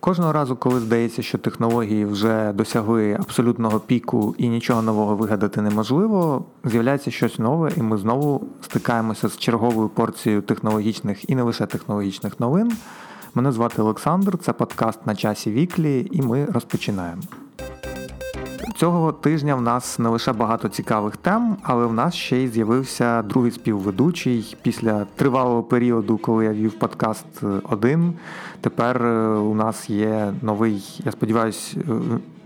Кожного разу, коли здається, що технології вже досягли абсолютного піку і нічого нового вигадати неможливо, з'являється щось нове, і ми знову стикаємося з черговою порцією технологічних і не лише технологічних новин. Мене звати Олександр, це подкаст на часі Weekly, і ми розпочинаємо. Цього тижня в нас не лише багато цікавих тем, але в нас ще й з'явився другий співведучий після тривалого періоду, коли я вів подкаст один. Тепер е, у нас є новий, я сподіваюся, е,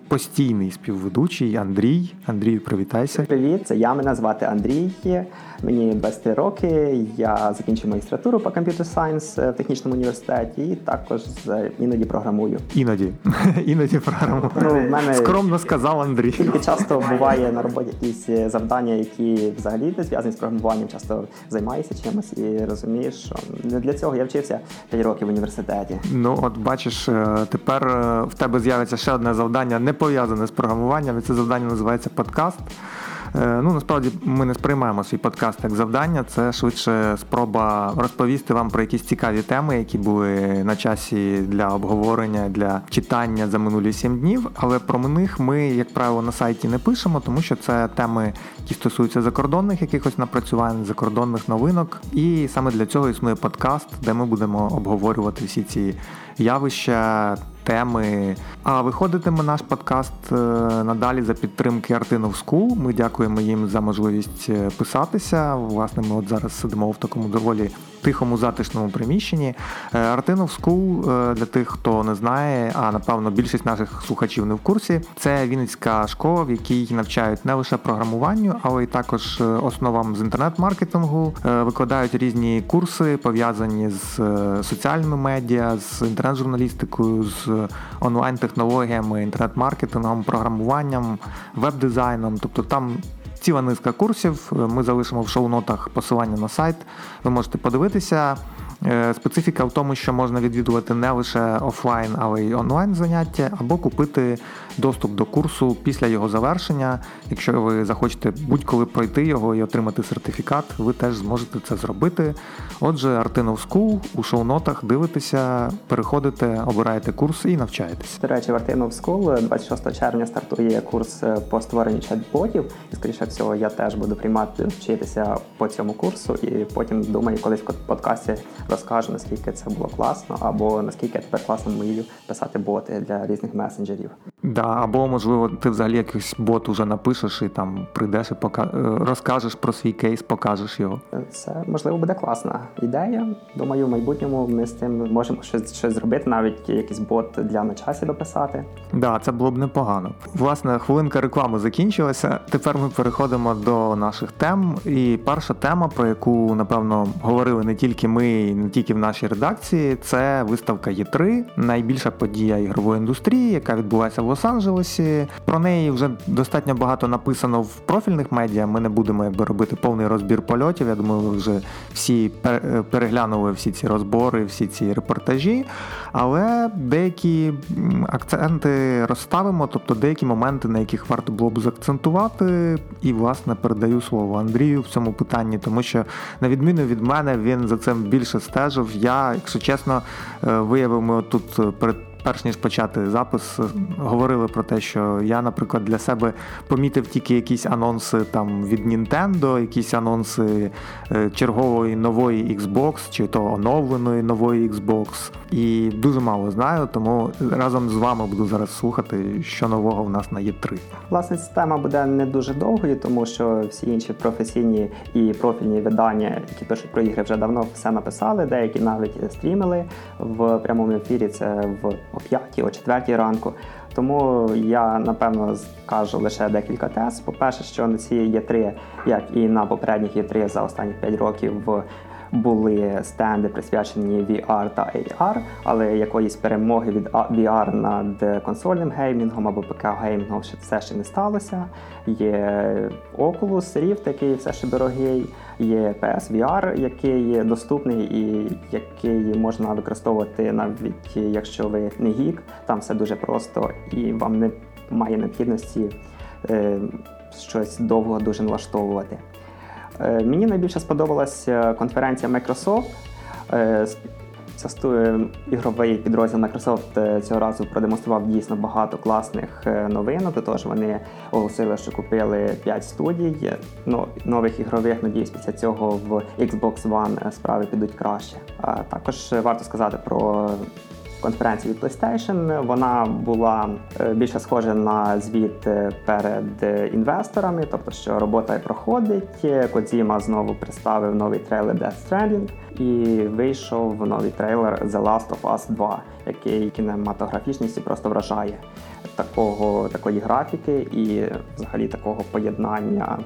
постійний співведучий Андрій. Андрію, привітайся. Привіт, це я мене звати Андрій. Мені 23 роки. Я закінчив магістратуру по комп'ютер сайенс в технічному університеті і також іноді програмую. Іноді іноді програмую. Ну, мене скромно сказав Андрій. Тільки часто буває на роботі якісь завдання, які взагалі не зв'язані з програмуванням. Часто займаюся чимось і розумієш, що не для цього я вчився 5 років в університеті. Ну от бачиш, е, тепер е, в тебе з'явиться ще одне завдання, не пов'язане з програмуванням. і Це завдання називається подкаст. Е, ну насправді ми не сприймаємо свій подкаст як завдання. Це швидше спроба розповісти вам про якісь цікаві теми, які були на часі для обговорення, для читання за минулі сім днів. Але про них ми, як правило, на сайті не пишемо, тому що це теми, які стосуються закордонних якихось напрацювань, закордонних новинок. І саме для цього існує подкаст, де ми будемо обговорювати всі ці явища теми. А виходитиме наш подкаст е, надалі за підтримки Artinov School. Ми дякуємо їм за можливість е, писатися. Власне, ми от зараз сидимо в такому доволі тихому затишному приміщенні. Artinov School, е, для тих, хто не знає, а напевно більшість наших слухачів не в курсі. Це Вінницька школа, в якій навчають не лише програмуванню, але й також основам з інтернет-маркетингу. Викладають різні курси пов'язані з соціальними медіа, з інтернет-журналістикою. з онлайн-технологіями, інтернет-маркетингом, програмуванням, веб-дизайном. Тобто там ціла низка курсів. Ми залишимо в шоу-нотах посилання на сайт. Ви можете подивитися. Е, специфіка в тому, що можна відвідувати не лише офлайн, але й онлайн заняття, або купити доступ до курсу після його завершення. Якщо ви захочете будь-коли пройти його і отримати сертифікат, ви теж зможете це зробити. Отже, Artinov School у шоу-нотах дивитеся, переходите, обираєте курс і навчаєтесь. До речі, в Artinov School 26 червня стартує курс е, по створенню чат-ботів. І скоріше всього, я теж буду приймати вчитися по цьому курсу, і потім думаю, колись в подкасті розкажу, наскільки це було класно, або наскільки тепер класно вмію писати боти для різних месенджерів. Да, або можливо ти взагалі якийсь бот уже напишеш і там прийдеш і пока е, розкажеш про свій кейс, покажеш його. Це можливо буде класна ідея. Думаю, в майбутньому ми з цим можемо щось щось зробити, навіть якийсь бот для на часі дописати. Да, це було б непогано. Власне, хвилинка реклами закінчилася. Тепер ми переходимо до наших тем. І перша тема, про яку напевно говорили не тільки ми, не тільки в нашій редакції, це виставка Є3, найбільша подія ігрової індустрії, яка відбувається в Лос-Анджелесі. Про неї вже достатньо багато написано в профільних медіа. Ми не будемо якби робити повний розбір польотів. Я думаю, ви вже всі переглянули всі ці розбори, всі ці репортажі. Але деякі акценти розставимо, тобто деякі моменти, на яких варто було б заакцентувати. І, власне, передаю слово Андрію в цьому питанні, тому що, на відміну від мене, він за цим більше стежив. Я, якщо чесно, е, виявив ми тут перед перш ніж почати запис, говорили про те, що я, наприклад, для себе помітив тільки якісь анонси там від Nintendo, якісь анонси е, чергової нової Xbox, чи то оновленої нової Xbox. І дуже мало знаю, тому разом з вами буду зараз слухати, що нового в нас на Є3. Власне, система буде не дуже довгою, тому що всі інші професійні і профільні видання, які пишуть про ігри, вже давно все написали, деякі навіть стрімили в прямому ефірі. Це в о 5 о 4 ранку. Тому я напевно скажу лише декілька тез. По-перше, що на ці є 3 як і на попередніх є 3 за останні 5 років в були стенди присвячені VR та AR, але якоїсь перемоги від VR над консольним геймінгом або ПК-геймінгом ще все ще не сталося. Є Oculus Rift, який все ще дорогий, є PSVR, який доступний і який можна використовувати навіть якщо ви не гік. Там все дуже просто і вам не має необхідності е, щось довго дуже налаштовувати. Е, мені найбільше сподобалася конференція Microsoft. Е, ігровий підрозділ Microsoft цього разу продемонстрував дійсно багато класних новинок. До того ж, вони оголосили, що купили 5 студій нових ігрових. Надіюсь, після цього в Xbox One справи підуть краще. Також варто сказати про конференції від PlayStation. Вона була е, більше схожа на звіт е, перед е, інвесторами, тобто що робота проходить. Кодзіма знову представив новий трейлер Death Stranding і вийшов новий трейлер The Last of Us 2, який кінематографічністю просто вражає такого такої графіки і взагалі такого поєднання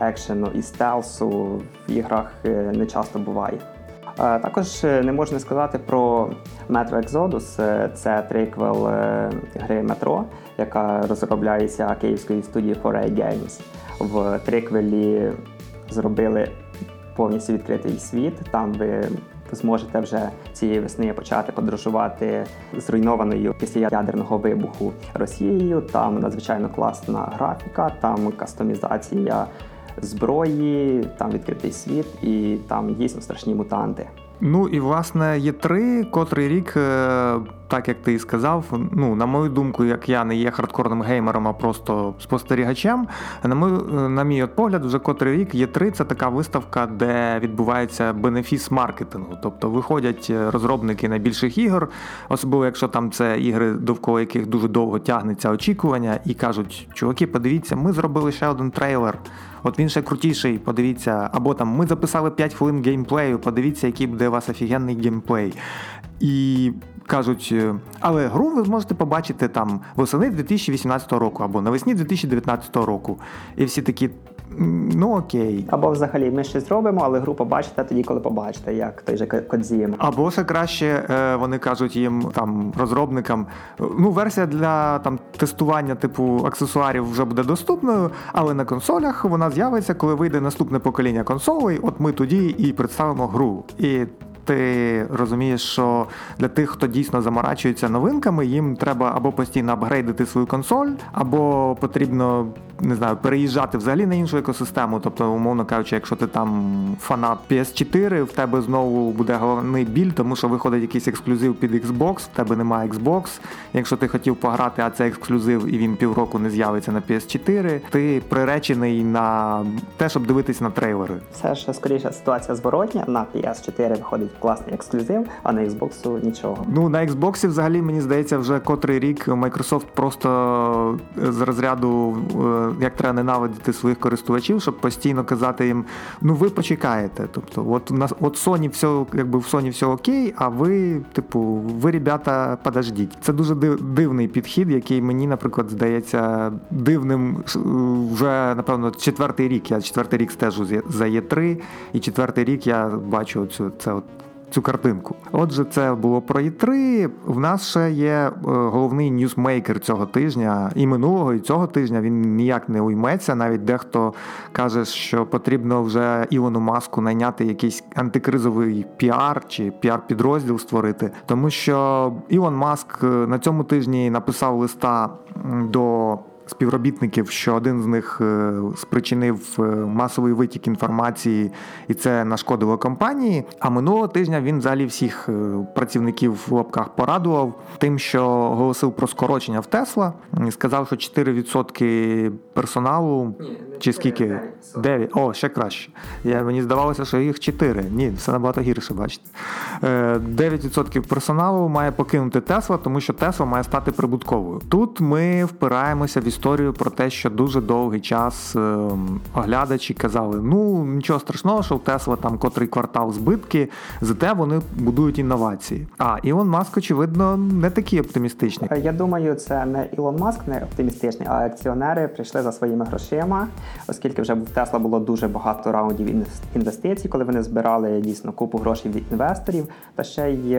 екшену і стелсу в іграх не часто буває. Також е, не можна сказати про Metro Exodus. Е, це триквел е, гри Метро, яка розробляється київською студією 4A Games. В триквелі зробили повністю відкритий світ. Там ви зможете вже цієї весни почати подорожувати зруйнованою після ядерного вибуху Росією. Там надзвичайно класна графіка, там кастомізація зброї, там відкритий світ, і там дійсно страшні мутанти. Ну і власне є три, котрий рік, е, так як ти і сказав, ну на мою думку, як я не є хардкорним геймером, а просто спостерігачем. На мою на мій погляд, вже котрий рік є три. Це така виставка, де відбувається бенефіс маркетингу. Тобто виходять е, розробники найбільших ігор, особливо якщо там це ігри, довкола яких дуже довго тягнеться очікування, і кажуть, чуваки, подивіться, ми зробили ще один трейлер. От він ще крутіший, подивіться, або там ми записали 5 хвилин геймплею, подивіться, який буде у вас офігенний геймплей. І кажуть, е, але гру ви зможете побачити там восени 2018 року або навесні 2019 року. І всі такі. Ну окей. Або взагалі ми щось зробимо, але гру побачите тоді, коли побачите, як той же Кодзіма. Або ще краще е, вони кажуть їм там розробникам. Ну, версія для там тестування типу аксесуарів вже буде доступною, але на консолях вона з'явиться, коли вийде наступне покоління консолей. От ми тоді і представимо гру. І ти розумієш, що для тих, хто дійсно заморачується новинками, їм треба або постійно апгрейдити свою консоль, або потрібно не знаю, переїжджати взагалі на іншу екосистему. Тобто, умовно кажучи, якщо ти там фанат PS4, в тебе знову буде головний біль, тому що виходить якийсь ексклюзив під Xbox, в тебе немає Xbox. Якщо ти хотів пограти, а це ексклюзив і він півроку не з'явиться на PS4, ти приречений на те, щоб дивитись на трейлери. Все ж скоріше ситуація зворотня. На PS4 виходить класний ексклюзив, а на Xbox нічого. Ну на Xbox взагалі мені здається, вже котрий рік Microsoft просто з розряду е, як треба ненавидити своїх користувачів, щоб постійно казати їм, ну ви почекаєте. Тобто, от у нас от Sony все, якби в Sony все окей, а ви, типу, ви, ребята, подождіть. Це дуже дивний підхід, який мені, наприклад, здається дивним вже, напевно, четвертий рік. Я четвертий рік стежу за E3, і четвертий рік я бачу цю це от цю картинку. Отже, це було про E3. В нас ще є е, головний ньюсмейкер цього тижня і минулого, і цього тижня він ніяк не уйметься. Навіть дехто каже, що потрібно вже Ілону Маску найняти якийсь антикризовий піар чи піар-підрозділ створити, тому що Ілон Маск е, на цьому тижні написав листа до співробітників, що один з них е, спричинив е, масовий витік інформації, і це нашкодило компанії. А минулого тижня він взагалі всіх е, працівників в лапках порадував тим, що голосив про скорочення в Тесла. Сказав, що 4% персоналу чи скільки 9. О, ще краще. Я, Мені здавалося, що їх 4. Ні, все набагато гірше, бачите. 9% персоналу має покинути Тесла, тому що Тесла має стати прибутковою. Тут ми впираємося в історію про те, що дуже довгий час ем, оглядачі казали: ну нічого страшного, що в Тесла там котрий квартал збитки, зате вони будують інновації. А Ілон Маск, очевидно, не такий оптимістичний. Я думаю, це не Ілон Маск не оптимістичний, а акціонери прийшли за своїми грошима, оскільки вже в Тесла було дуже багато раундів інвестицій, коли вони збирали дійсно купу грошей від інвесторів, та ще й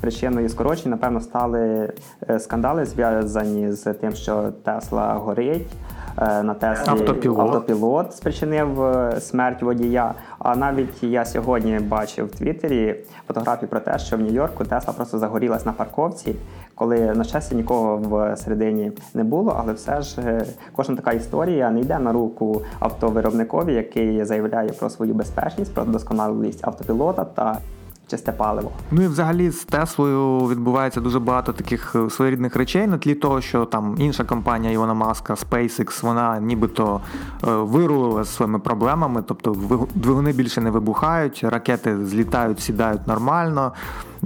Причиною скорочень, напевно, стали е, скандали зв'язані з тим, що Тесла горить. Е, на Теслі автопілот. автопілот спричинив е, смерть водія. А навіть я сьогодні бачив в Твіттері фотографії про те, що в Нью-Йорку Тесла просто загорілась на парковці, коли на щастя нікого в середині не було. Але все ж кожна така історія не йде на руку автовиробникові, який заявляє про свою безпечність, про досконалість автопілота та чисте паливо. Ну і взагалі з Теслою відбувається дуже багато таких е, своєрідних речей на тлі того, що там інша компанія Івана Маска, SpaceX, вона нібито е, вирулила своїми проблемами, тобто двигуни більше не вибухають, ракети злітають, сідають нормально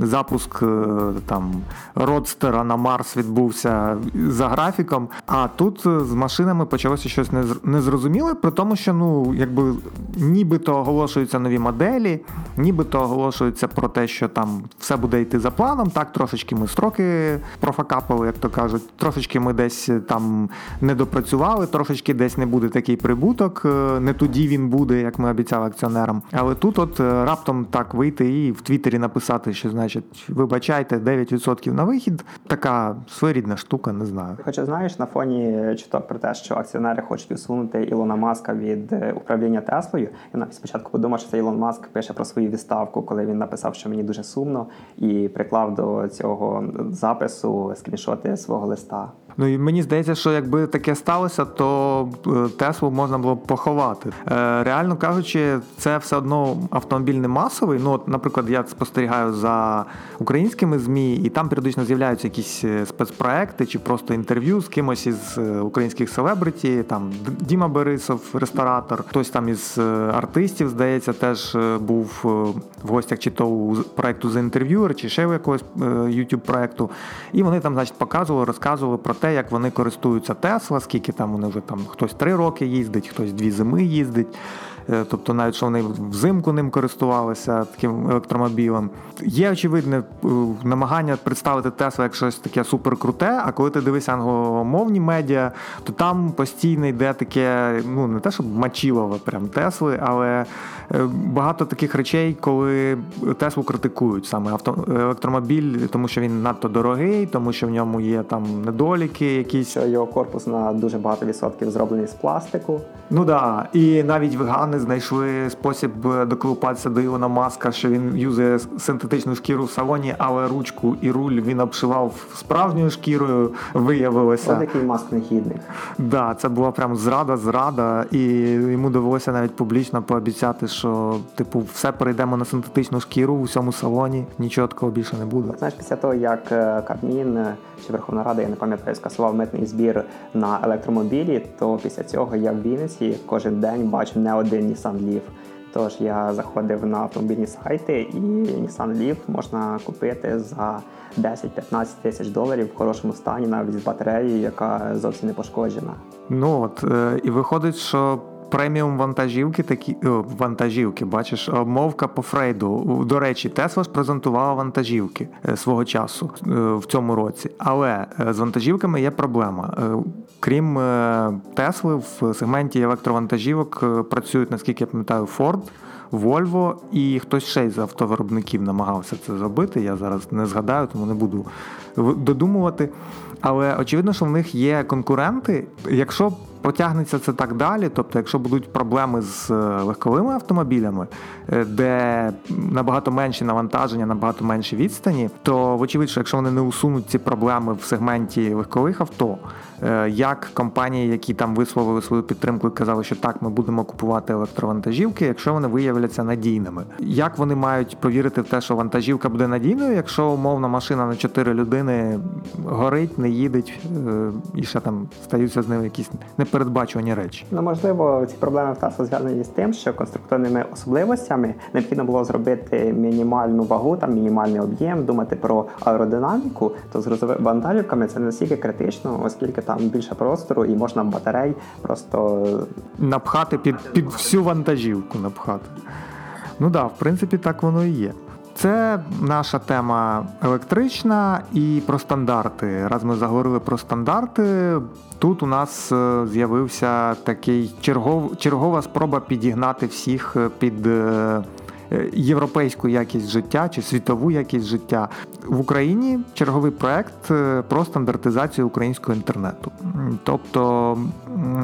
запуск е, там родстера на Марс відбувся за графіком. А тут е, з машинами почалося щось незрозуміле, при тому, що ну якби нібито оголошуються нові моделі, нібито оголошується про те, що там все буде йти за планом. Так, трошечки ми строки профакапали, як то кажуть, трошечки ми десь там не допрацювали, трошечки десь не буде такий прибуток, е, не тоді він буде, як ми обіцяли акціонерам. Але тут, от раптом так вийти і в Твіттері написати, що значить, вибачайте, 9% на вихід. Така своєрідна штука, не знаю. Хоча знаєш, на фоні чуток про те, що акціонери хочуть усунути Ілона Маска від е, управління Теслою. Я навіть спочатку подумав, що це Ілон Маск пише про свою відставку, коли він написав, що мені дуже сумно, і приклав до цього запису скріншоти свого листа. Ну і мені здається, що якби таке сталося, то е, Теслу можна було б поховати. Е, реально кажучи, це все одно автомобіль не масовий. Ну, от, наприклад, я спостерігаю за українськими змі, і там періодично з'являються якісь е, спецпроекти чи просто інтерв'ю з кимось із українських селебриті. Там Діма Борисов, ресторатор, хтось там із артистів, здається, теж був в гостях чи то у проекту The Interviewer, чи ще у якогось youtube проекту. І вони там, значить, показували, розказували про те, як вони користуються Тесла, скільки там вони вже там хтось три роки їздить, хтось дві зими їздить. Е, тобто, навіть що вони взимку ним користувалися таким електромобілем. Є очевидне е, намагання представити Тесла як щось таке суперкруте. А коли ти дивишся англомовні медіа, то там постійно йде таке, ну не те, щоб мачілове прям Тесли, але е, багато таких речей, коли Теслу критикують саме авто електромобіль, тому що він надто дорогий, тому що в ньому є там недоліки, якісь що його корпус на дуже багато відсотків зроблений з пластику. Ну да, і навіть вегани знайшли спосіб е, доколупатися до Ілона Маска, що він юзає синтетичну шкіру в салоні, але ручку і руль він обшивав справжньою шкірою. Виявилося. Такий маск негідник. Да, це була прям зрада, зрада, і йому довелося навіть публічно пообіцяти, що типу все перейдемо на синтетичну шкіру у всьому салоні. Нічого такого більше не буде. Знаєш, після того як е, Кабмін е, чи Верховна Рада, я не пам'ятаю, скасував митний збір на електромобілі, то після цього я в Вінниці кожен день бачу не один Nissan Leaf. Тож я заходив на автомобільні сайти, і Nissan Leaf можна купити за 10-15 тисяч доларів в хорошому стані, навіть з батареєю, яка зовсім не пошкоджена. Ну от е, і виходить, що преміум вантажівки, такі о, вантажівки, бачиш, обмовка по Фрейду. До речі, Тесла ж презентувала вантажівки е, свого часу е, в цьому році. Але е, з вантажівками є проблема. Крім Тесли, в сегменті електровантажівок працюють, наскільки я пам'ятаю, Ford. Volvo і хтось ще із автовиробників намагався це зробити. Я зараз не згадаю, тому не буду додумувати. Але очевидно, що в них є конкуренти. Якщо потягнеться це так далі, тобто, якщо будуть проблеми з е, легковими автомобілями, е, де набагато менші навантаження, набагато менші відстані, то вочевидь, що якщо вони не усунуть ці проблеми в сегменті легкових авто, е, як компанії, які там висловили свою підтримку і казали, що так, ми будемо купувати електровантажівки, якщо вони виявляться надійними, як вони мають повірити в те, що вантажівка буде надійною, якщо умовна машина на 4 людини горить, не їдеть і ще там стаються з ними якісь не непередбачувані речі. Ну можливо, ці проблеми в Тесла зв'язані з тим, що конструктивними особливостями необхідно було зробити мінімальну вагу, там мінімальний об'єм, думати про аеродинаміку, то з грузовими вантажівками це не настільки критично, оскільки там більше простору і можна батарей просто напхати під, під всю вантажівку. Напхати. Ну так, да, в принципі, так воно і є. Це наша тема електрична і про стандарти. Раз ми заговорили про стандарти, тут у нас е, з'явився такий чергов, чергова спроба підігнати всіх під е, європейську якість життя чи світову якість життя в Україні. Черговий проект е, про стандартизацію українського інтернету. Тобто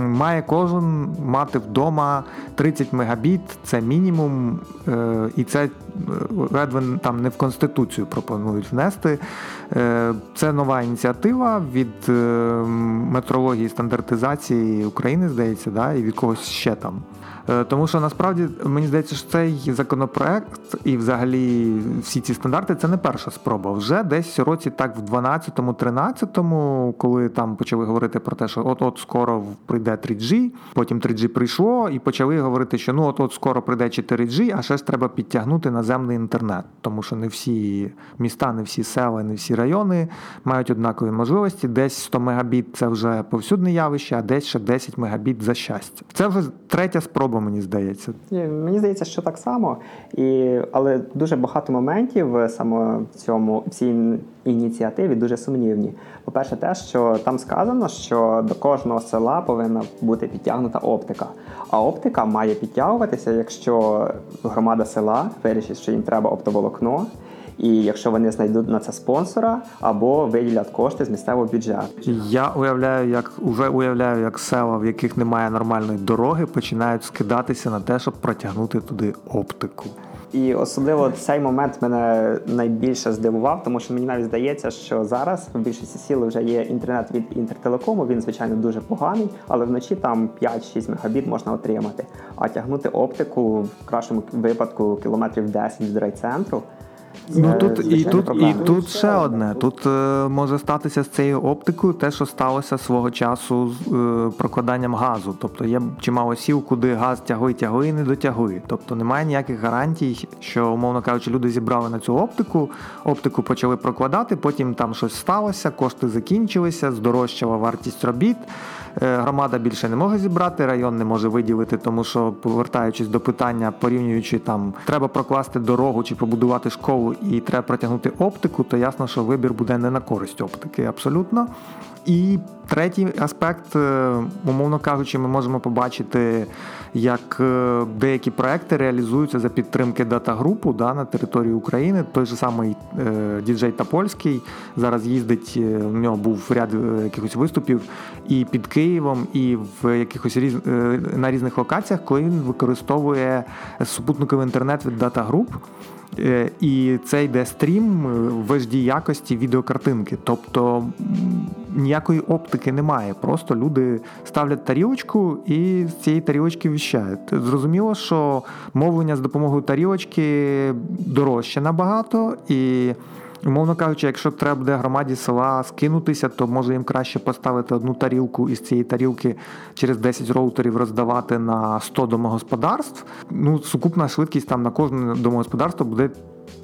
має кожен мати вдома 30 мегабіт, це мінімум, е, і це е, ледве там не в конституцію пропонують внести. Це нова ініціатива від метрології стандартизації України, здається, да, і від когось ще там. Е, тому що насправді мені здається, що цей законопроект і взагалі всі ці стандарти це не перша спроба. Вже десь році, так в 12-му, 13-му, коли там почали говорити про те, що от-от скоро прийде 3G, потім 3G прийшло, і почали говорити, що ну от-от скоро прийде 4G, а ще ж треба підтягнути наземний інтернет, тому що не всі міста, не всі села, не всі райони мають однакові можливості. Десь 100 мегабіт це вже повсюдне явище, а десь ще 10 мегабіт за щастя. Це вже третя спроба, мені здається. Мені здається, що так само, і але дуже багато моментів саме в цьому в цій ініціативі дуже сумнівні. По-перше, те, що там сказано, що до кожного села повинна бути підтягнута оптика. А оптика має підтягуватися, якщо громада села вирішить, що їм треба оптоволокно. І якщо вони знайдуть на це спонсора або виділять кошти з місцевого бюджету, я уявляю, як уже уявляю, як села, в яких немає нормальної дороги, починають скидатися на те, щоб протягнути туди оптику. І особливо цей момент мене найбільше здивував, тому що мені навіть здається, що зараз в більшості сіл вже є інтернет від інтертелекому. Він звичайно дуже поганий, але вночі там 5-6 мегабіт можна отримати. А тягнути оптику в кращому випадку кілометрів 10 від райцентру Ну тут і тут, і тут ще одне. Тут е, може статися з цією оптикою те, що сталося свого часу з е, прокладанням газу. Тобто є чимало сіл, куди газ тягли, тягли і не дотягли. Тобто немає ніяких гарантій, що, умовно кажучи, люди зібрали на цю оптику, оптику почали прокладати, потім там щось сталося, кошти закінчилися, здорожчала вартість робіт. Е, громада більше не може зібрати, район не може виділити, тому що, повертаючись до питання, порівнюючи там, треба прокласти дорогу чи побудувати школу і треба протягнути оптику, то ясно, що вибір буде не на користь оптики абсолютно. І третій аспект, е, умовно кажучи, ми можемо побачити, як е, деякі проекти реалізуються за підтримки дата-групу да, на території України. Той же самий Діджей діджей Тапольський зараз їздить, у нього був ряд якихось виступів і під Києвом, і в якихось різ... на різних локаціях, коли він використовує супутниковий інтернет від дата-груп. Е, і це йде стрім в HD якості відеокартинки. Тобто ніякої оптики немає. Просто люди ставлять тарілочку і з цієї тарілочки віщають. Зрозуміло, що мовлення з допомогою тарілочки дорожче набагато і. Умовно кажучи, якщо треба буде громаді села скинутися, то може їм краще поставити одну тарілку із цієї тарілки через 10 роутерів роздавати на 100 домогосподарств. Ну, сукупна швидкість там на кожне домогосподарство буде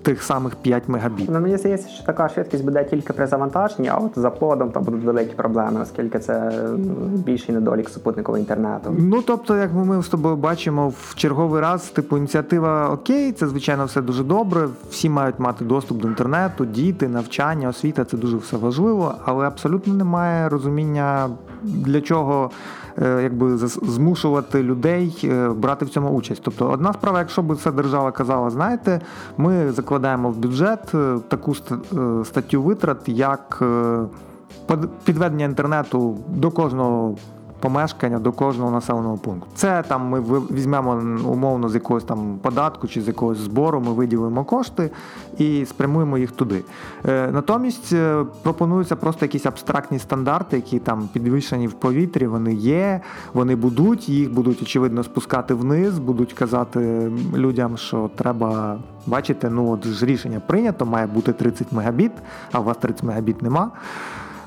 тих самих 5 мегабіт. Ну, Мені здається, що така швидкість буде тільки при завантаженні, а от з аплодом там будуть великі проблеми, оскільки це більший недолік супутникового інтернету. Ну тобто, як ми з тобою бачимо, в черговий раз типу ініціатива окей, це звичайно все дуже добре. Всі мають мати доступ до інтернету, діти, навчання, освіта це дуже все важливо, але абсолютно немає розуміння для чого. Е, якби змушувати людей е, брати в цьому участь. Тобто, одна справа, якщо б це держава казала, знаєте, ми закладаємо в бюджет е, таку статтю витрат, як підведення інтернету до кожного помешкання до кожного населеного пункту. Це там ми візьмемо умовно з якогось там податку чи з якогось збору, ми виділимо кошти і спрямуємо їх туди. Е, натомість е, пропонуються просто якісь абстрактні стандарти, які там підвищені в повітрі. Вони є, вони будуть, їх будуть очевидно спускати вниз, будуть казати людям, що треба. Бачите, ну от ж рішення прийнято, має бути 30 мегабіт, а у вас 30 мегабіт нема.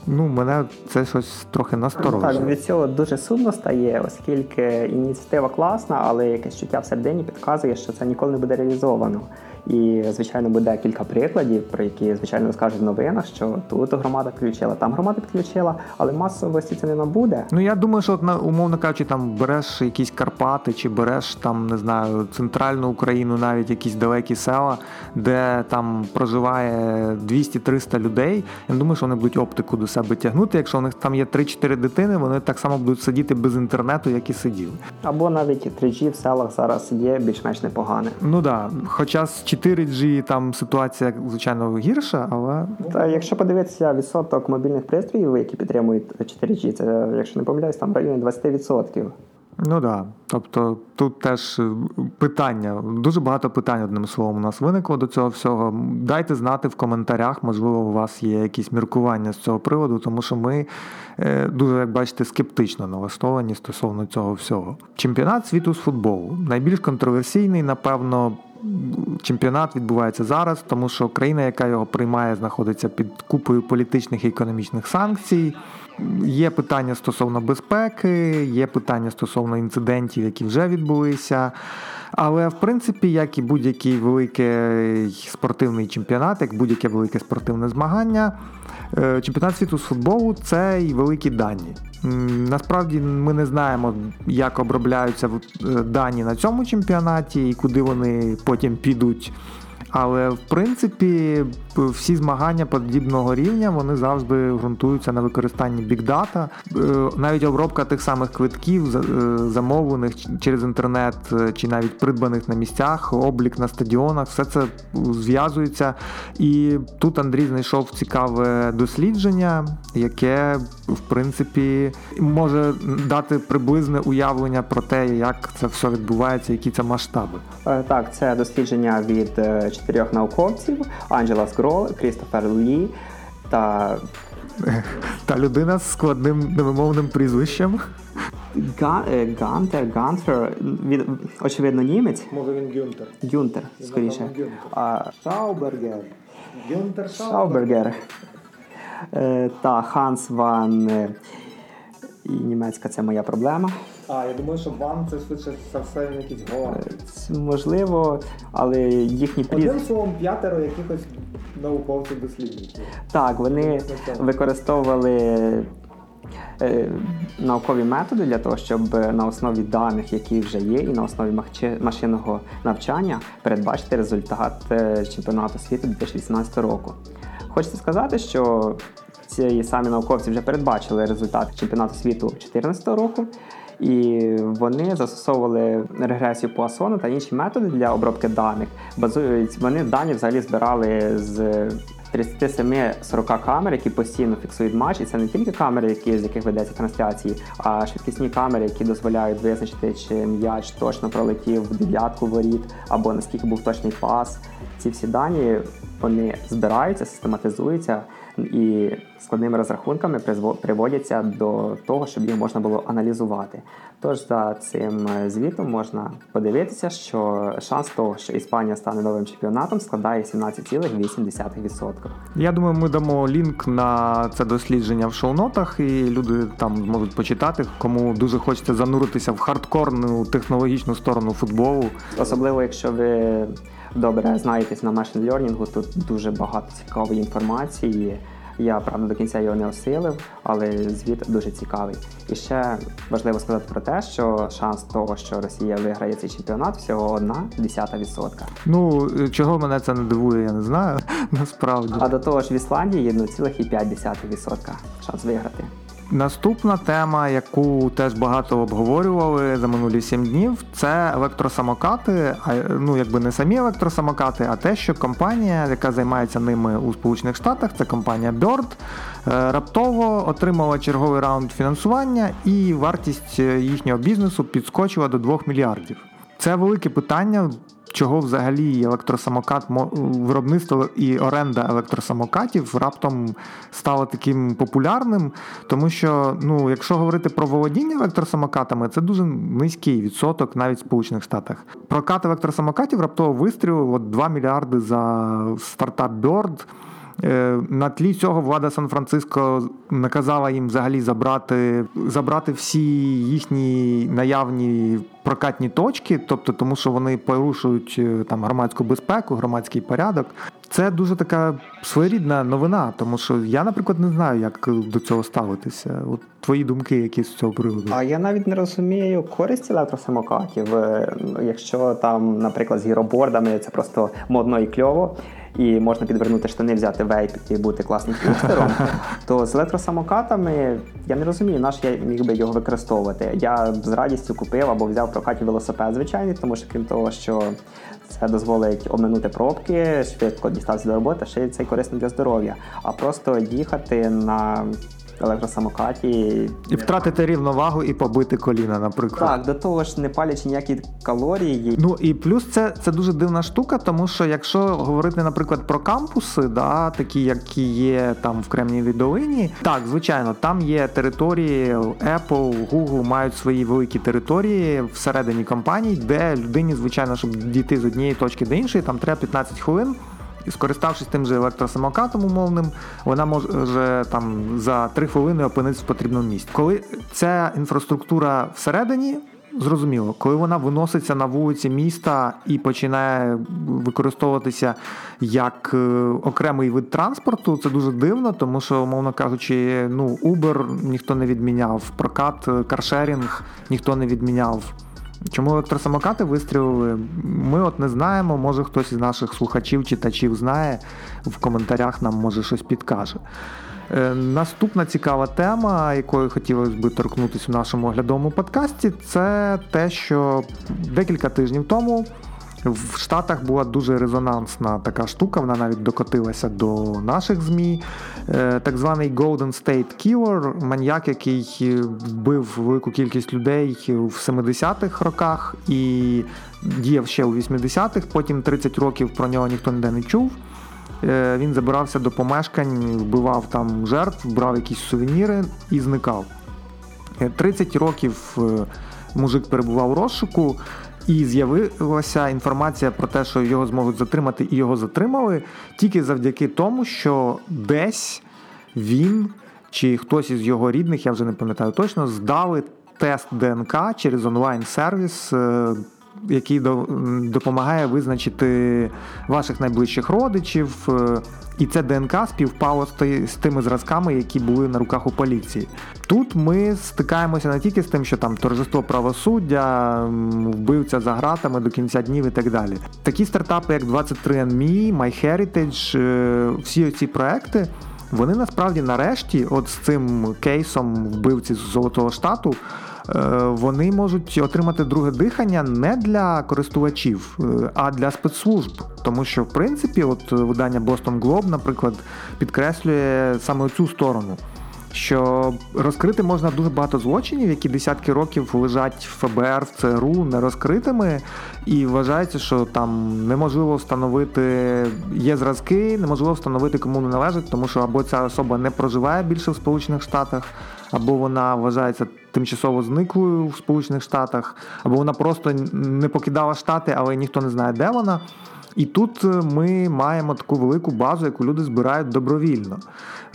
Ну, мене це щось трохи насторожує. Так, від цього дуже сумно стає, оскільки ініціатива класна, але якесь чуття всередині підказує, що це ніколи не буде реалізовано. І, звичайно, буде кілька прикладів, про які, звичайно, скажуть в новинах, що тут громада включила, там громада підключила, але масовості це не набуде. Ну я думаю, що от, умовно кажучи, там береш якісь Карпати, чи береш там, не знаю, центральну Україну, навіть якісь далекі села, де там проживає 200-300 людей. Я думаю, що вони будуть оптику до себе тягнути. Якщо у них там є 3-4 дитини, вони так само будуть сидіти без інтернету, як і сиділи. Або навіть 3G в селах зараз є більш-менш непогане. Ну так, да. хоча з 4G там ситуація, звичайно, гірша, але. Та якщо подивитися відсоток мобільних пристроїв, які підтримують 4G, це, якщо не помиляюсь, там в районі 20%. Ну так. Да. Тобто тут теж е, питання, дуже багато питань одним словом у нас виникло до цього всього. Дайте знати в коментарях, можливо, у вас є якісь міркування з цього приводу, тому що ми е, дуже, як бачите, скептично налаштовані стосовно цього всього. Чемпіонат світу з футболу найбільш контроверсійний, напевно. Чемпіонат відбувається зараз, тому що країна, яка його приймає, знаходиться під купою політичних і економічних санкцій. Є питання стосовно безпеки, є питання стосовно інцидентів, які вже відбулися. Але в принципі, як і будь-який великий спортивний чемпіонат, як будь-яке велике спортивне змагання, е, чемпіонат світу з футболу це і великі дані. Насправді ми не знаємо, як обробляються е, дані на цьому чемпіонаті і куди вони потім підуть. Але в принципі всі змагання подібного рівня вони завжди ґрунтуються на використанні бікдата. Навіть обробка тих самих квитків, е, замовлених через інтернет е, чи навіть придбаних на місцях, облік на стадіонах, все це зв'язується. І тут Андрій знайшов цікаве дослідження, яке в принципі може дати приблизне уявлення про те, як це все відбувається, які це масштаби. Е, так, це дослідження від чотирьох науковців Анджела Скрол, Крістофер Лі та та людина з складним невимовним прізвищем. Е, Гантер, Гантер, він, очевидно, німець. Може він Гюнтер. Гюнтер, скоріше. А Шаубергер. Гюнтер Шаубергер. Е, та Ханс Ван. Е, і німецька це моя проблема. А, я думаю, що Ван це швидше за все якийсь голланд. Можливо, але їхні пріз... Одним словом, п'ятеро якихось науковців дослідників. Так, вони використовували е, наукові методи для того, щоб на основі даних, які вже є, і на основі машинного навчання передбачити результат е, чемпіонату світу 2018 року. Хочеться сказати, що ці самі науковці вже передбачили результат чемпіонату світу 2014 року. І вони застосовували регресію Пуасону та інші методи для обробки даних. Базують вони дані взагалі збирали з 37-40 камер, які постійно фіксують матч. І це не тільки камери, які з яких ведеться трансляції, а швидкісні камери, які дозволяють визначити, чи м'яч точно пролетів в дев'ятку воріт, або наскільки був точний пас. Ці всі дані вони збираються, систематизуються і складними розрахунками приводяться до того, щоб їх можна було аналізувати. Тож за цим е, звітом можна подивитися, що шанс того, що Іспанія стане новим чемпіонатом, складає 17,8%. Я думаю, ми дамо лінк на це дослідження в шоу-нотах, і люди там зможуть почитати, кому дуже хочеться зануритися в хардкорну технологічну сторону футболу. Особливо, якщо ви добре знаєтесь на машин learning, тут дуже багато цікавої інформації. Я правда до кінця його не осилив, але звіт дуже цікавий. І ще важливо сказати про те, що шанс того, що Росія виграє цей чемпіонат, всього одна десята відсотка. Ну чого мене це не дивує, я не знаю. Насправді. А до того ж в Ісландії 1,5% шанс виграти. Наступна тема, яку теж багато обговорювали за минулі сім днів, це електросамокати. Ну якби не самі електросамокати, а те, що компанія, яка займається ними у Сполучених Штатах, це компанія Bird, е, раптово отримала черговий раунд фінансування, і вартість е, їхнього бізнесу підскочила до 2 мільярдів. Це велике питання чого взагалі електросамокат виробництво і оренда електросамокатів раптом стало таким популярним, тому що, ну, якщо говорити про володіння електросамокатами, це дуже низький відсоток навіть в Сполучених Штатах. Прокат електросамокатів раптово вистрілив от 2 мільярди за стартап Bird. Е, на тлі цього влада Сан-Франциско наказала їм взагалі забрати забрати всі їхні наявні прокатні точки, тобто тому, що вони порушують е, там громадську безпеку, громадський порядок. Це дуже така своєрідна новина, тому що я, наприклад, не знаю, як до цього ставитися. От твої думки, які з цього приводу. А я навіть не розумію користь електросамокатів. Е, якщо там, наприклад, з гіробордами це просто модно і кльово і можна підвернути штани, взяти вейп і бути класним хіпстером, то з електросамокатами я не розумію, наш я міг би його використовувати. Я з радістю купив або взяв прокаті велосипед, звичайний, тому що крім того, що це дозволить обминути пробки, швидко дістатися до роботи, ще й це корисно для здоров'я. А просто їхати на електросамокаті. І втратити рівновагу і побити коліна, наприклад. Так, до того ж, не палячи ніякі калорії. Ну і плюс це це дуже дивна штука, тому що якщо говорити, наприклад, про кампуси, да, такі, які є там в Кремнієвій долині, так, звичайно, там є території Apple, Google мають свої великі території всередині компаній, де людині, звичайно, щоб дійти з однієї точки до іншої, там треба 15 хвилин. І скориставшись тим же електросамокатом умовним, вона може там за 3 хвилини опинитися в потрібному місці. Коли ця інфраструктура всередині, зрозуміло, коли вона виноситься на вулиці міста і починає використовуватися як е, окремий вид транспорту, це дуже дивно, тому що, умовно кажучи, ну Uber ніхто не відміняв, прокат е, каршерінг ніхто не відміняв. Чому електросамокати вистрілили? Ми от не знаємо. Може хтось із наших слухачів, читачів знає, в коментарях нам може щось підкаже. Е, наступна цікава тема, якою хотілося би торкнутися в нашому оглядовому подкасті, це те, що декілька тижнів тому в Штатах була дуже резонансна така штука, вона навіть докотилася до наших ЗМІ. Е, так званий Golden State Killer, маньяк, який вбив велику кількість людей в 70-х роках і діяв ще у 80-х, потім 30 років про нього ніхто ніде не чув. Е, він забирався до помешкань, вбивав там жертв, брав якісь сувеніри і зникав. 30 е, років мужик перебував у розшуку. І з'явилася інформація про те, що його зможуть затримати, і його затримали тільки завдяки тому, що десь він чи хтось із його рідних, я вже не пам'ятаю точно, здали тест ДНК через онлайн-сервіс е, який допомагає визначити ваших найближчих родичів. Е, і це ДНК співпало з тими зразками, які були на руках у поліції. Тут ми стикаємося не тільки з тим, що там торжество правосуддя, вбивця за гратами до кінця днів і так далі. Такі стартапи, як 23andMe, MyHeritage, е, всі ці проекти. Вони насправді нарешті, от з цим кейсом вбивці з Золотого Штату, вони можуть отримати друге дихання не для користувачів, е, а для спецслужб. Тому що, в принципі, от видання Boston Globe, наприклад, підкреслює саме цю сторону. Що розкрити можна дуже багато злочинів, які десятки років лежать в ФБР, в ЦРУ не розкритими, і вважається, що там неможливо встановити є зразки, неможливо встановити кому не належить, тому що або ця особа не проживає більше в Сполучених Штатах, або вона вважається тимчасово зниклою в Сполучених Штатах, або вона просто не покидала штати, але ніхто не знає, де вона. І тут е, ми маємо таку велику базу, яку люди збирають добровільно.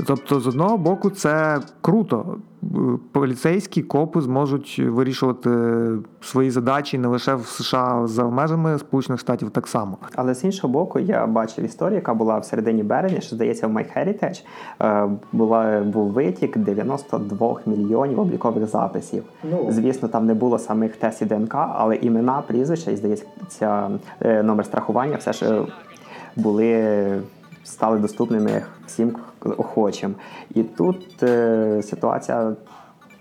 Тобто, з одного боку, це круто поліцейські копи зможуть вирішувати свої задачі не лише в США за межами Сполучених Штатів так само. Але з іншого боку, я бачив історію, яка була в середині березня, що здається, в MyHeritage е, була був витік 92 мільйонів облікових записів. Ну. Звісно, там не було самих тестів ДНК, але імена, прізвища і здається, е, номер страхування все ж були стали доступними всім охочим. І тут е, ситуація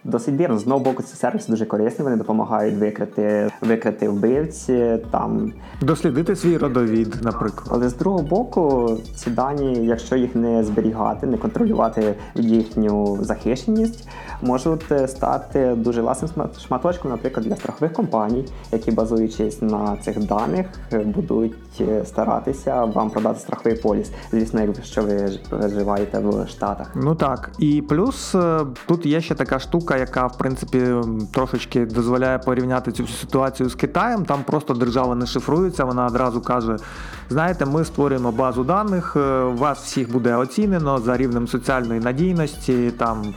досить дивно. З одного боку, ці сервіси дуже корисні, вони допомагають викрити викрити вбивці, там дослідити свій родовід, наприклад. Але з другого боку, ці дані, якщо їх не зберігати, не контролювати їхню захищеність, можуть е, стати дуже власним шматочком, наприклад, для страхових компаній, які базуючись на цих даних, будуть е, старатися вам продати страховий поліс. Звісно, якщо ви живаєте в Штатах. Ну так і плюс е, тут є ще така штука штука, яка в принципі трошечки дозволяє порівняти цю ситуацію з Китаєм. Там просто держава не шифрується. Вона одразу каже: знаєте, ми створюємо базу даних, е, вас всіх буде оцінено за рівнем соціальної надійності. там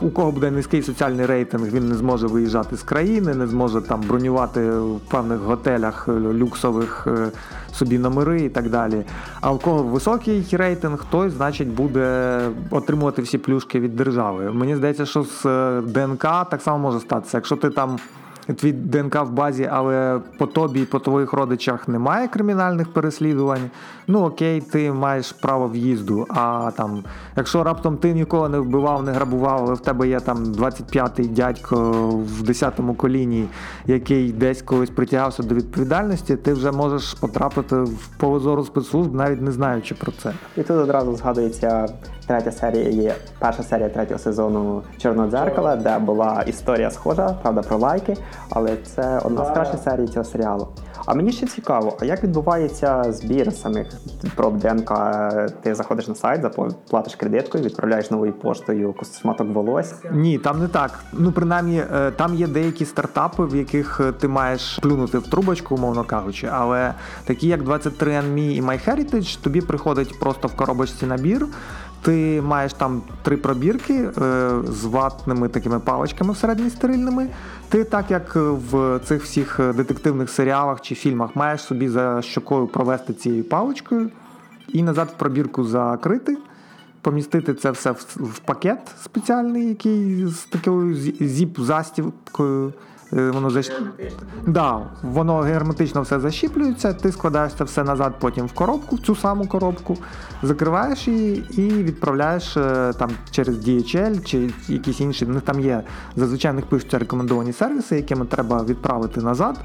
у кого буде низький соціальний рейтинг, він не зможе виїжджати з країни, не зможе там бронювати в певних готелях е, люксових е, собі номери і так далі. А у кого високий рейтинг, той, значить, буде отримувати всі плюшки від держави. Мені здається, що з ДНК так само може статися. Якщо ти там твій ДНК в базі, але по тобі і по твоїх родичах немає кримінальних переслідувань. Ну окей, ти маєш право в'їзду. А там, якщо раптом ти нікого не вбивав, не грабував, але в тебе є там 25-й дядько в 10-му коліні, який десь колись притягався до відповідальності, ти вже можеш потрапити в полозору спецслужб, навіть не знаючи про це. І тут одразу згадується Третя серія є перша серія третього сезону Чорного дзеркала, де була історія схожа, правда, про лайки, але це одна з кращих серій цього серіалу. А мені ще цікаво, а як відбувається збір самих проб ДНК? Ти заходиш на сайт, платиш кредиткою, відправляєш новою поштою шматок волосся? Ні, там не так. Ну принаймні, е, там є деякі стартапи, в яких е, ти маєш плюнути в трубочку, умовно кажучи, але такі як 23andMe і MyHeritage, тобі приходить просто в коробочці набір. Ти маєш там три пробірки е, з ватними такими паличками всередині стерильними. Ти, так як в цих всіх детективних серіалах чи фільмах, маєш собі за щокою провести цією паличкою і назад в пробірку закрити, помістити це все в, в пакет спеціальний, який з такою зіп-застівкою. Е, воно защ... да, воно герметично все защіплюється, ти складаєш це все назад потім в коробку, в цю саму коробку, закриваєш її і відправляєш е, там через DHL чи якісь інші. Ну, там є зазвичай в них пишуться рекомендовані сервіси, якими треба відправити назад.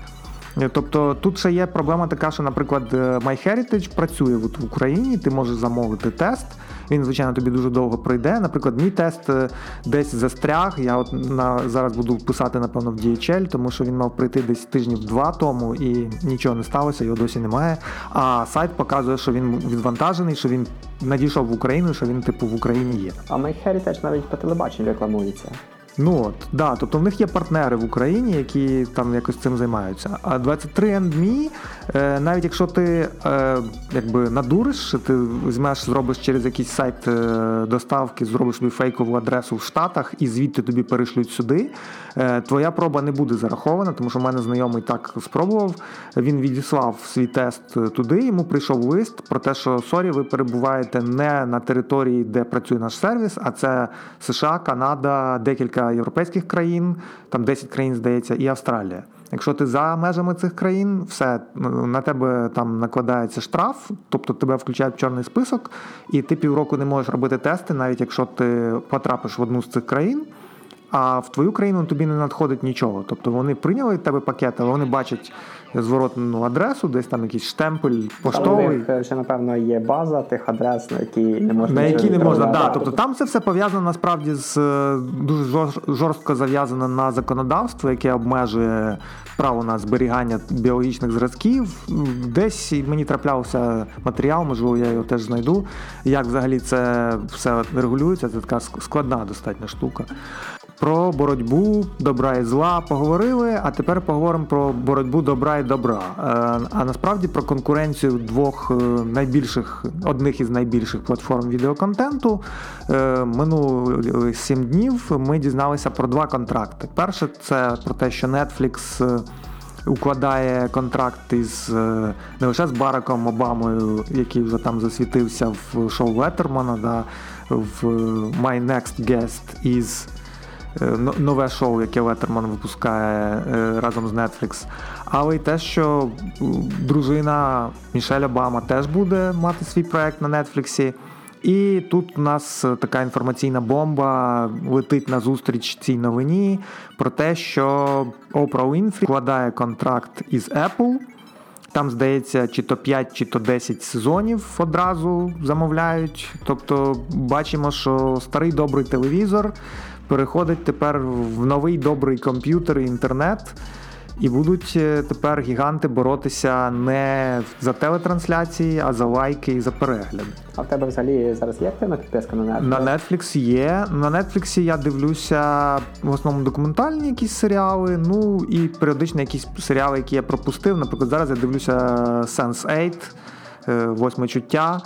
Е, тобто тут ще є проблема така, що, наприклад, MyHeritage працює в Україні, ти можеш замовити тест. Він, звичайно, тобі дуже довго пройде. Наприклад, мій тест е, десь застряг. Я от на зараз буду писати, напевно, в DHL, тому що він мав прийти десь тижнів два тому і нічого не сталося, його досі немає. А сайт показує, що він відвантажений, що він надійшов в Україну, що він, типу, в Україні є. А MyHeritage навіть по телебаченню рекламується. Ну от, да, тобто в них є партнери в Україні, які там якось цим займаються. А 23andMe, е, навіть якщо ти е, якби надуриш, ти візьмеш, зробиш через якийсь сайт е, доставки, зробиш собі фейкову адресу в Штатах і звідти тобі перешлють сюди, твоя проба не буде зарахована, тому що в мене знайомий так спробував. Він відіслав свій тест туди, йому прийшов лист про те, що sorry, ви перебуваєте не на території, де працює наш сервіс, а це США, Канада, декілька європейських країн, там 10 країн, здається, і Австралія. Якщо ти за межами цих країн, все на тебе там накладається штраф, тобто тебе включають в чорний список, і ти півроку не можеш робити тести, навіть якщо ти потрапиш в одну з цих країн. А в твою країну тобі не надходить нічого. Тобто вони прийняли тебе пакет, але вони бачать зворотну адресу, десь там якийсь штемпель поштовий. Них ще, напевно, є база тих адрес, на які не можна на які не можна. Да, тобто там це все пов'язано насправді з е, дуже жорстко зав'язано на законодавство, яке обмежує право на зберігання біологічних зразків. Десь мені траплявся матеріал, можливо, я його теж знайду. Як взагалі це все регулюється? Це така складна достатня штука. Про боротьбу добра і зла поговорили, а тепер поговоримо про боротьбу добра і добра. Е, а насправді про конкуренцію двох е, найбільших, одних із найбільших платформ відеоконтенту. Е, минулі сім днів ми дізналися про два контракти. Перше, це про те, що Netflix. Укладає контракт із не лише з Бараком Обамою, який вже там засвітився в шоу Леттермана, да, в My Next Guest із нове шоу, яке Леттерман випускає е, разом з Netflix. Але й те, що дружина Мішель Обама теж буде мати свій проект на Нетфліксі. І тут у нас така інформаційна бомба летить на зустріч цій новині про те, що Опра Уінфрі вкладає контракт із Apple. Там, здається, чи то 5, чи то 10 сезонів одразу замовляють. Тобто бачимо, що старий добрий телевізор переходить тепер в новий добрий комп'ютер і інтернет. І будуть е, тепер гіганти боротися не за телетрансляції, а за лайки і за перегляди. А в тебе взагалі зараз є активна підписка на Netflix? На Netflix є. На Netflix я дивлюся в основному документальні якісь серіали. Ну і періодично якісь серіали, які я пропустив. Наприклад, зараз я дивлюся Sense8, е, восьме чуття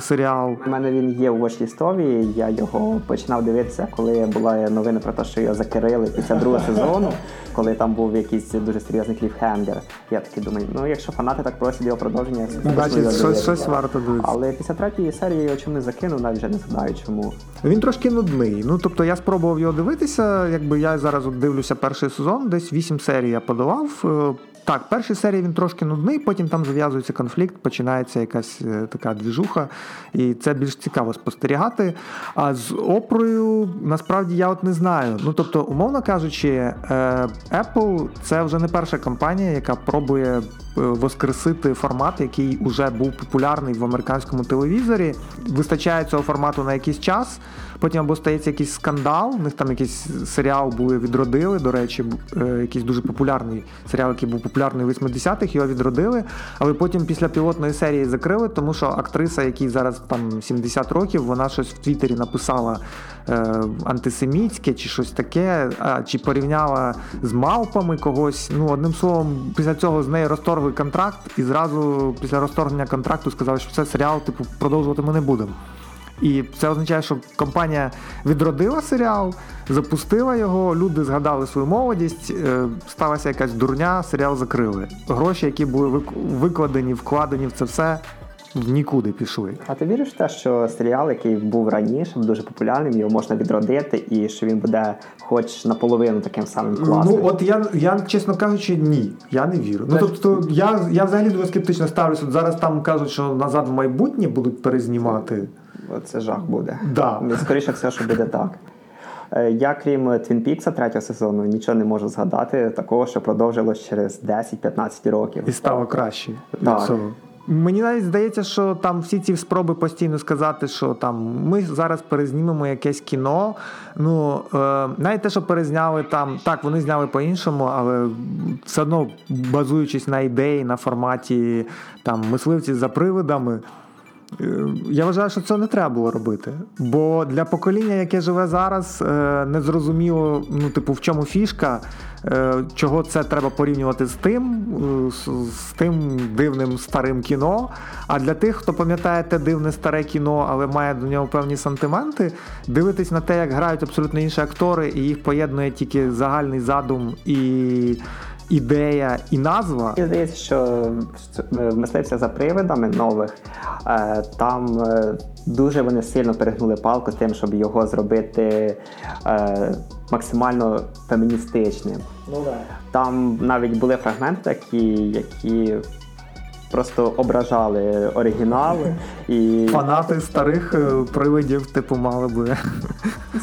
серіал. У мене він є у вочлістові. Я його починав дивитися, коли була новина про те, що його закрили після другого сезону, коли там був якийсь дуже серйозний кліфхенгер. Я такий думаю, ну якщо фанати так просять його продовження, Бачить, щось щось варто дивитися. Але після третьої серії його чому не закинув, навіть вже не знаю чому. Він трошки нудний. Ну тобто я спробував його дивитися. Якби я зараз от дивлюся перший сезон, десь вісім серій я подавав. Е, Так, перші серії він трошки нудний, потім там зав'язується конфлікт, починається якась е, така двіжуха, і це більш цікаво спостерігати. А з опрою насправді я от не знаю. Ну тобто, умовно кажучи, е, Apple це вже не перша компанія, яка пробує воскресити формат, який вже був популярний в американському телевізорі. Вистачає цього формату на якийсь час. Потім або стається якийсь скандал. У них там якийсь серіал були відродили. До речі, якийсь дуже популярний серіал, який був популярний в 80-х, його відродили. Але потім після пілотної серії закрили, тому що актриса, якій зараз там 70 років, вона щось в Твіттері написала е, антисемітське чи щось таке, а, чи порівняла з мавпами когось. Ну, одним словом, після цього з нею розторгли контракт, і зразу після розторгнення контракту сказали, що це серіал, типу, продовжувати ми не будемо. І це означає, що компанія відродила серіал, запустила його, люди згадали свою молодість, е, сталася якась дурня, серіал закрили. Гроші, які були викладені, вкладені в це все. В нікуди пішли. А ти віриш в те, що серіал, який був раніше, дуже популярним, його можна відродити, і що він буде, хоч наполовину таким самим класним? Ну от я я чесно кажучи, ні, я не вірю. Ну тобто, я я взагалі дуже скептично ставлюся. Зараз там кажуть, що назад в майбутнє будуть перезнімати це жах буде. Да. Скоріше все, що буде так. Е, я, крім Твін Пікса третього сезону, нічого не можу згадати такого, що продовжилось через 10-15 років. І стало краще. Так. Мені навіть здається, що там всі ці спроби постійно сказати, що там ми зараз перезнімемо якесь кіно. Ну е, навіть те, що перезняли там, так вони зняли по-іншому, але все одно базуючись на ідеї, на форматі там мисливці за привидами. Я вважаю, що це не треба було робити. Бо для покоління, яке живе зараз, е, не зрозуміло, ну, типу, в чому фішка, е, чого це треба порівнювати з тим, е, з тим дивним старим кіно. А для тих, хто пам'ятає те дивне старе кіно, але має до нього певні сантименти, дивитись на те, як грають абсолютно інші актори, і їх поєднує тільки загальний задум і ідея і назва. Мені здається, що мисливця за привидами нових е, там е, дуже вони сильно перегнули палку з тим, щоб його зробити е, максимально феміністичним. Ну, да. Там навіть були фрагменти такі, які. Просто ображали оригінали і фанати старих привидів, типу, мали би.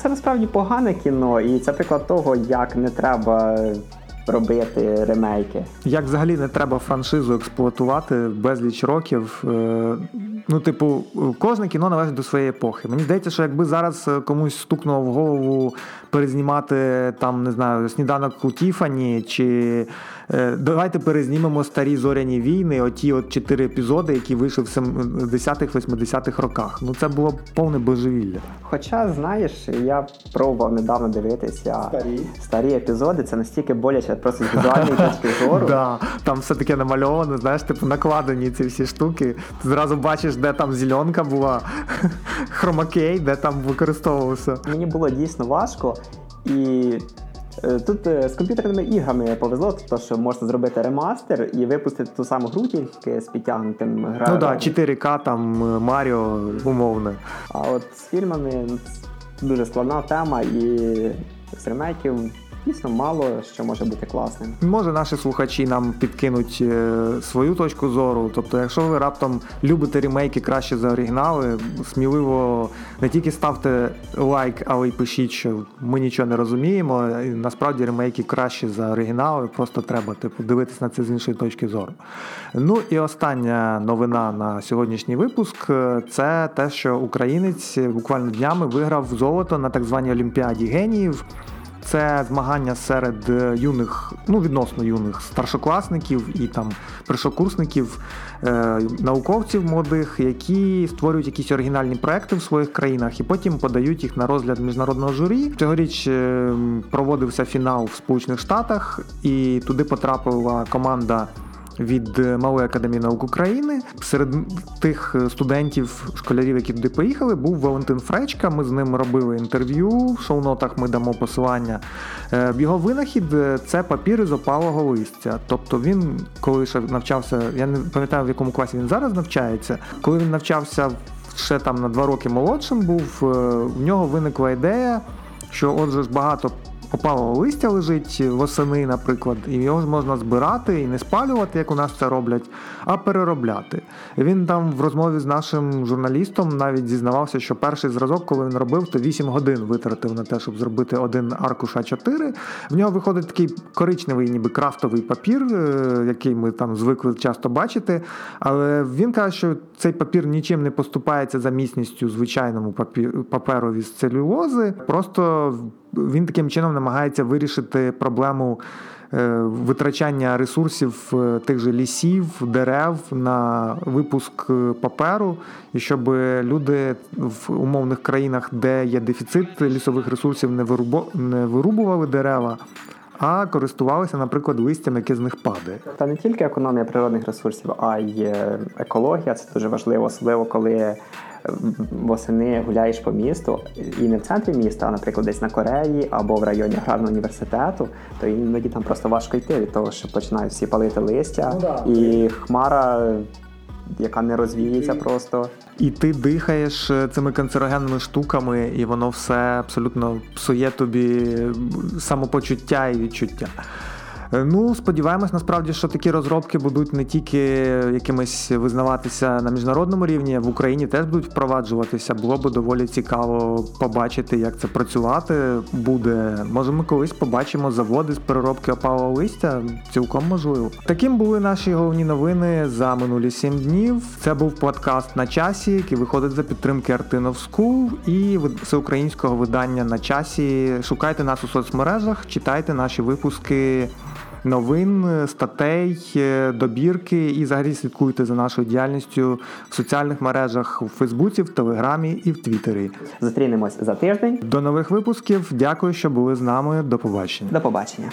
Це насправді погане кіно, і це приклад того, як не треба робити ремейки. Як взагалі не треба франшизу експлуатувати безліч років. Е, ну, типу, кожне кіно належить до своєї епохи. Мені здається, що якби зараз е, комусь стукнуло в голову перезнімати там, не знаю, сніданок у Тіфані чи давайте перезнімемо старі зоряні війни, оті от чотири епізоди, які вийшли в 70-х-80-х роках. Ну це було повне божевілля. Хоча, знаєш, я пробував недавно дивитися старі старі епізоди. Це настільки боляче, просто з візуальної точки зору. Да, Там все таке намальовано, знаєш, типу накладені ці всі штуки. Ти зразу бачиш, де там зеленка була, хромакей, де там використовувався. Мені було дійсно важко і. Е, тут е, з комп'ютерними іграми повезло, то що можна зробити ремастер і випустити ту саму гру тільки з підтягнутим гравцем. Ну так, 4К там Маріо умовне. А от з фільмами дуже складна тема і з ремейків дійсно мало що може бути класним. Може, наші слухачі нам підкинуть е, свою точку зору. Тобто, якщо ви раптом любите ремейки краще за оригінали, сміливо не тільки ставте лайк, але й пишіть, що ми нічого не розуміємо. Насправді ремейки краще за оригінали, просто треба типу, дивитися на це з іншої точки зору. Ну і остання новина на сьогоднішній випуск це те, що українець буквально днями виграв золото на так званій Олімпіаді геніїв. Це змагання серед е, юних, ну відносно юних старшокласників і там першокурсників, е, науковців молодих, які створюють якісь оригінальні проекти в своїх країнах і потім подають їх на розгляд міжнародного журі. Цьогоріч е, проводився фінал в Сполучених Штатах, і туди потрапила команда від Малої академії наук України. Серед тих студентів, школярів, які туди поїхали, був Валентин Фречка. Ми з ним робили інтерв'ю. В шоу-нотах ми дамо посилання. Е, його винахід це папір із опалого листя. Тобто він, коли ще навчався, я не пам'ятаю в якому класі він зараз навчається, коли він навчався ще там на два роки молодшим, був е, в нього виникла ідея, що отже ж багато опалого листя лежить восени, наприклад, і його можна збирати і не спалювати, як у нас це роблять, а переробляти. Він там в розмові з нашим журналістом навіть зізнавався, що перший зразок, коли він робив, то 8 годин витратив на те, щоб зробити один аркуш А4. В нього виходить такий коричневий, ніби крафтовий папір, е, який ми там звикли часто бачити. Але він каже, що цей папір нічим не поступається за міцністю звичайному паперові з целюлози. Просто він таким чином намагається вирішити проблему. Е, витрачання ресурсів е, тих же лісів, дерев на випуск паперу, і щоб люди в умовних країнах, де є дефіцит лісових ресурсів, не вирубували дерева, а користувалися, наприклад, листям, яке з них падає. Та не тільки економія природних ресурсів, а й е, екологія. Це дуже важливо, особливо коли е, восени гуляєш по місту і не в центрі міста, а наприклад, десь на Кореї або в районі аграрного університету, то іноді там просто важко йти від того, що починають всі палити листя, ну, да. і хмара, яка не розвіється просто. І ти дихаєш е, цими канцерогенними штуками, і воно все абсолютно псує тобі самопочуття і відчуття. Е, ну, сподіваємось, насправді, що такі розробки будуть не тільки якимись визнаватися на міжнародному рівні, в Україні теж будуть впроваджуватися. Було би доволі цікаво побачити, як це працювати буде. Може, ми колись побачимо заводи з переробки опалого листя. Цілком можливо. Таким були наші головні новини за минулі сім днів. Це був подкаст на часі, який виходить за підтримки Артинов School і всеукраїнського видання на часі. Шукайте нас у соцмережах, читайте наші випуски новин, статей, е, добірки і взагалі слідкуйте за нашою діяльністю в соціальних мережах у Фейсбуці, в Телеграмі і в Твіттері. Зустрінемось за тиждень. До нових випусків. Дякую, що були з нами. До побачення. До побачення.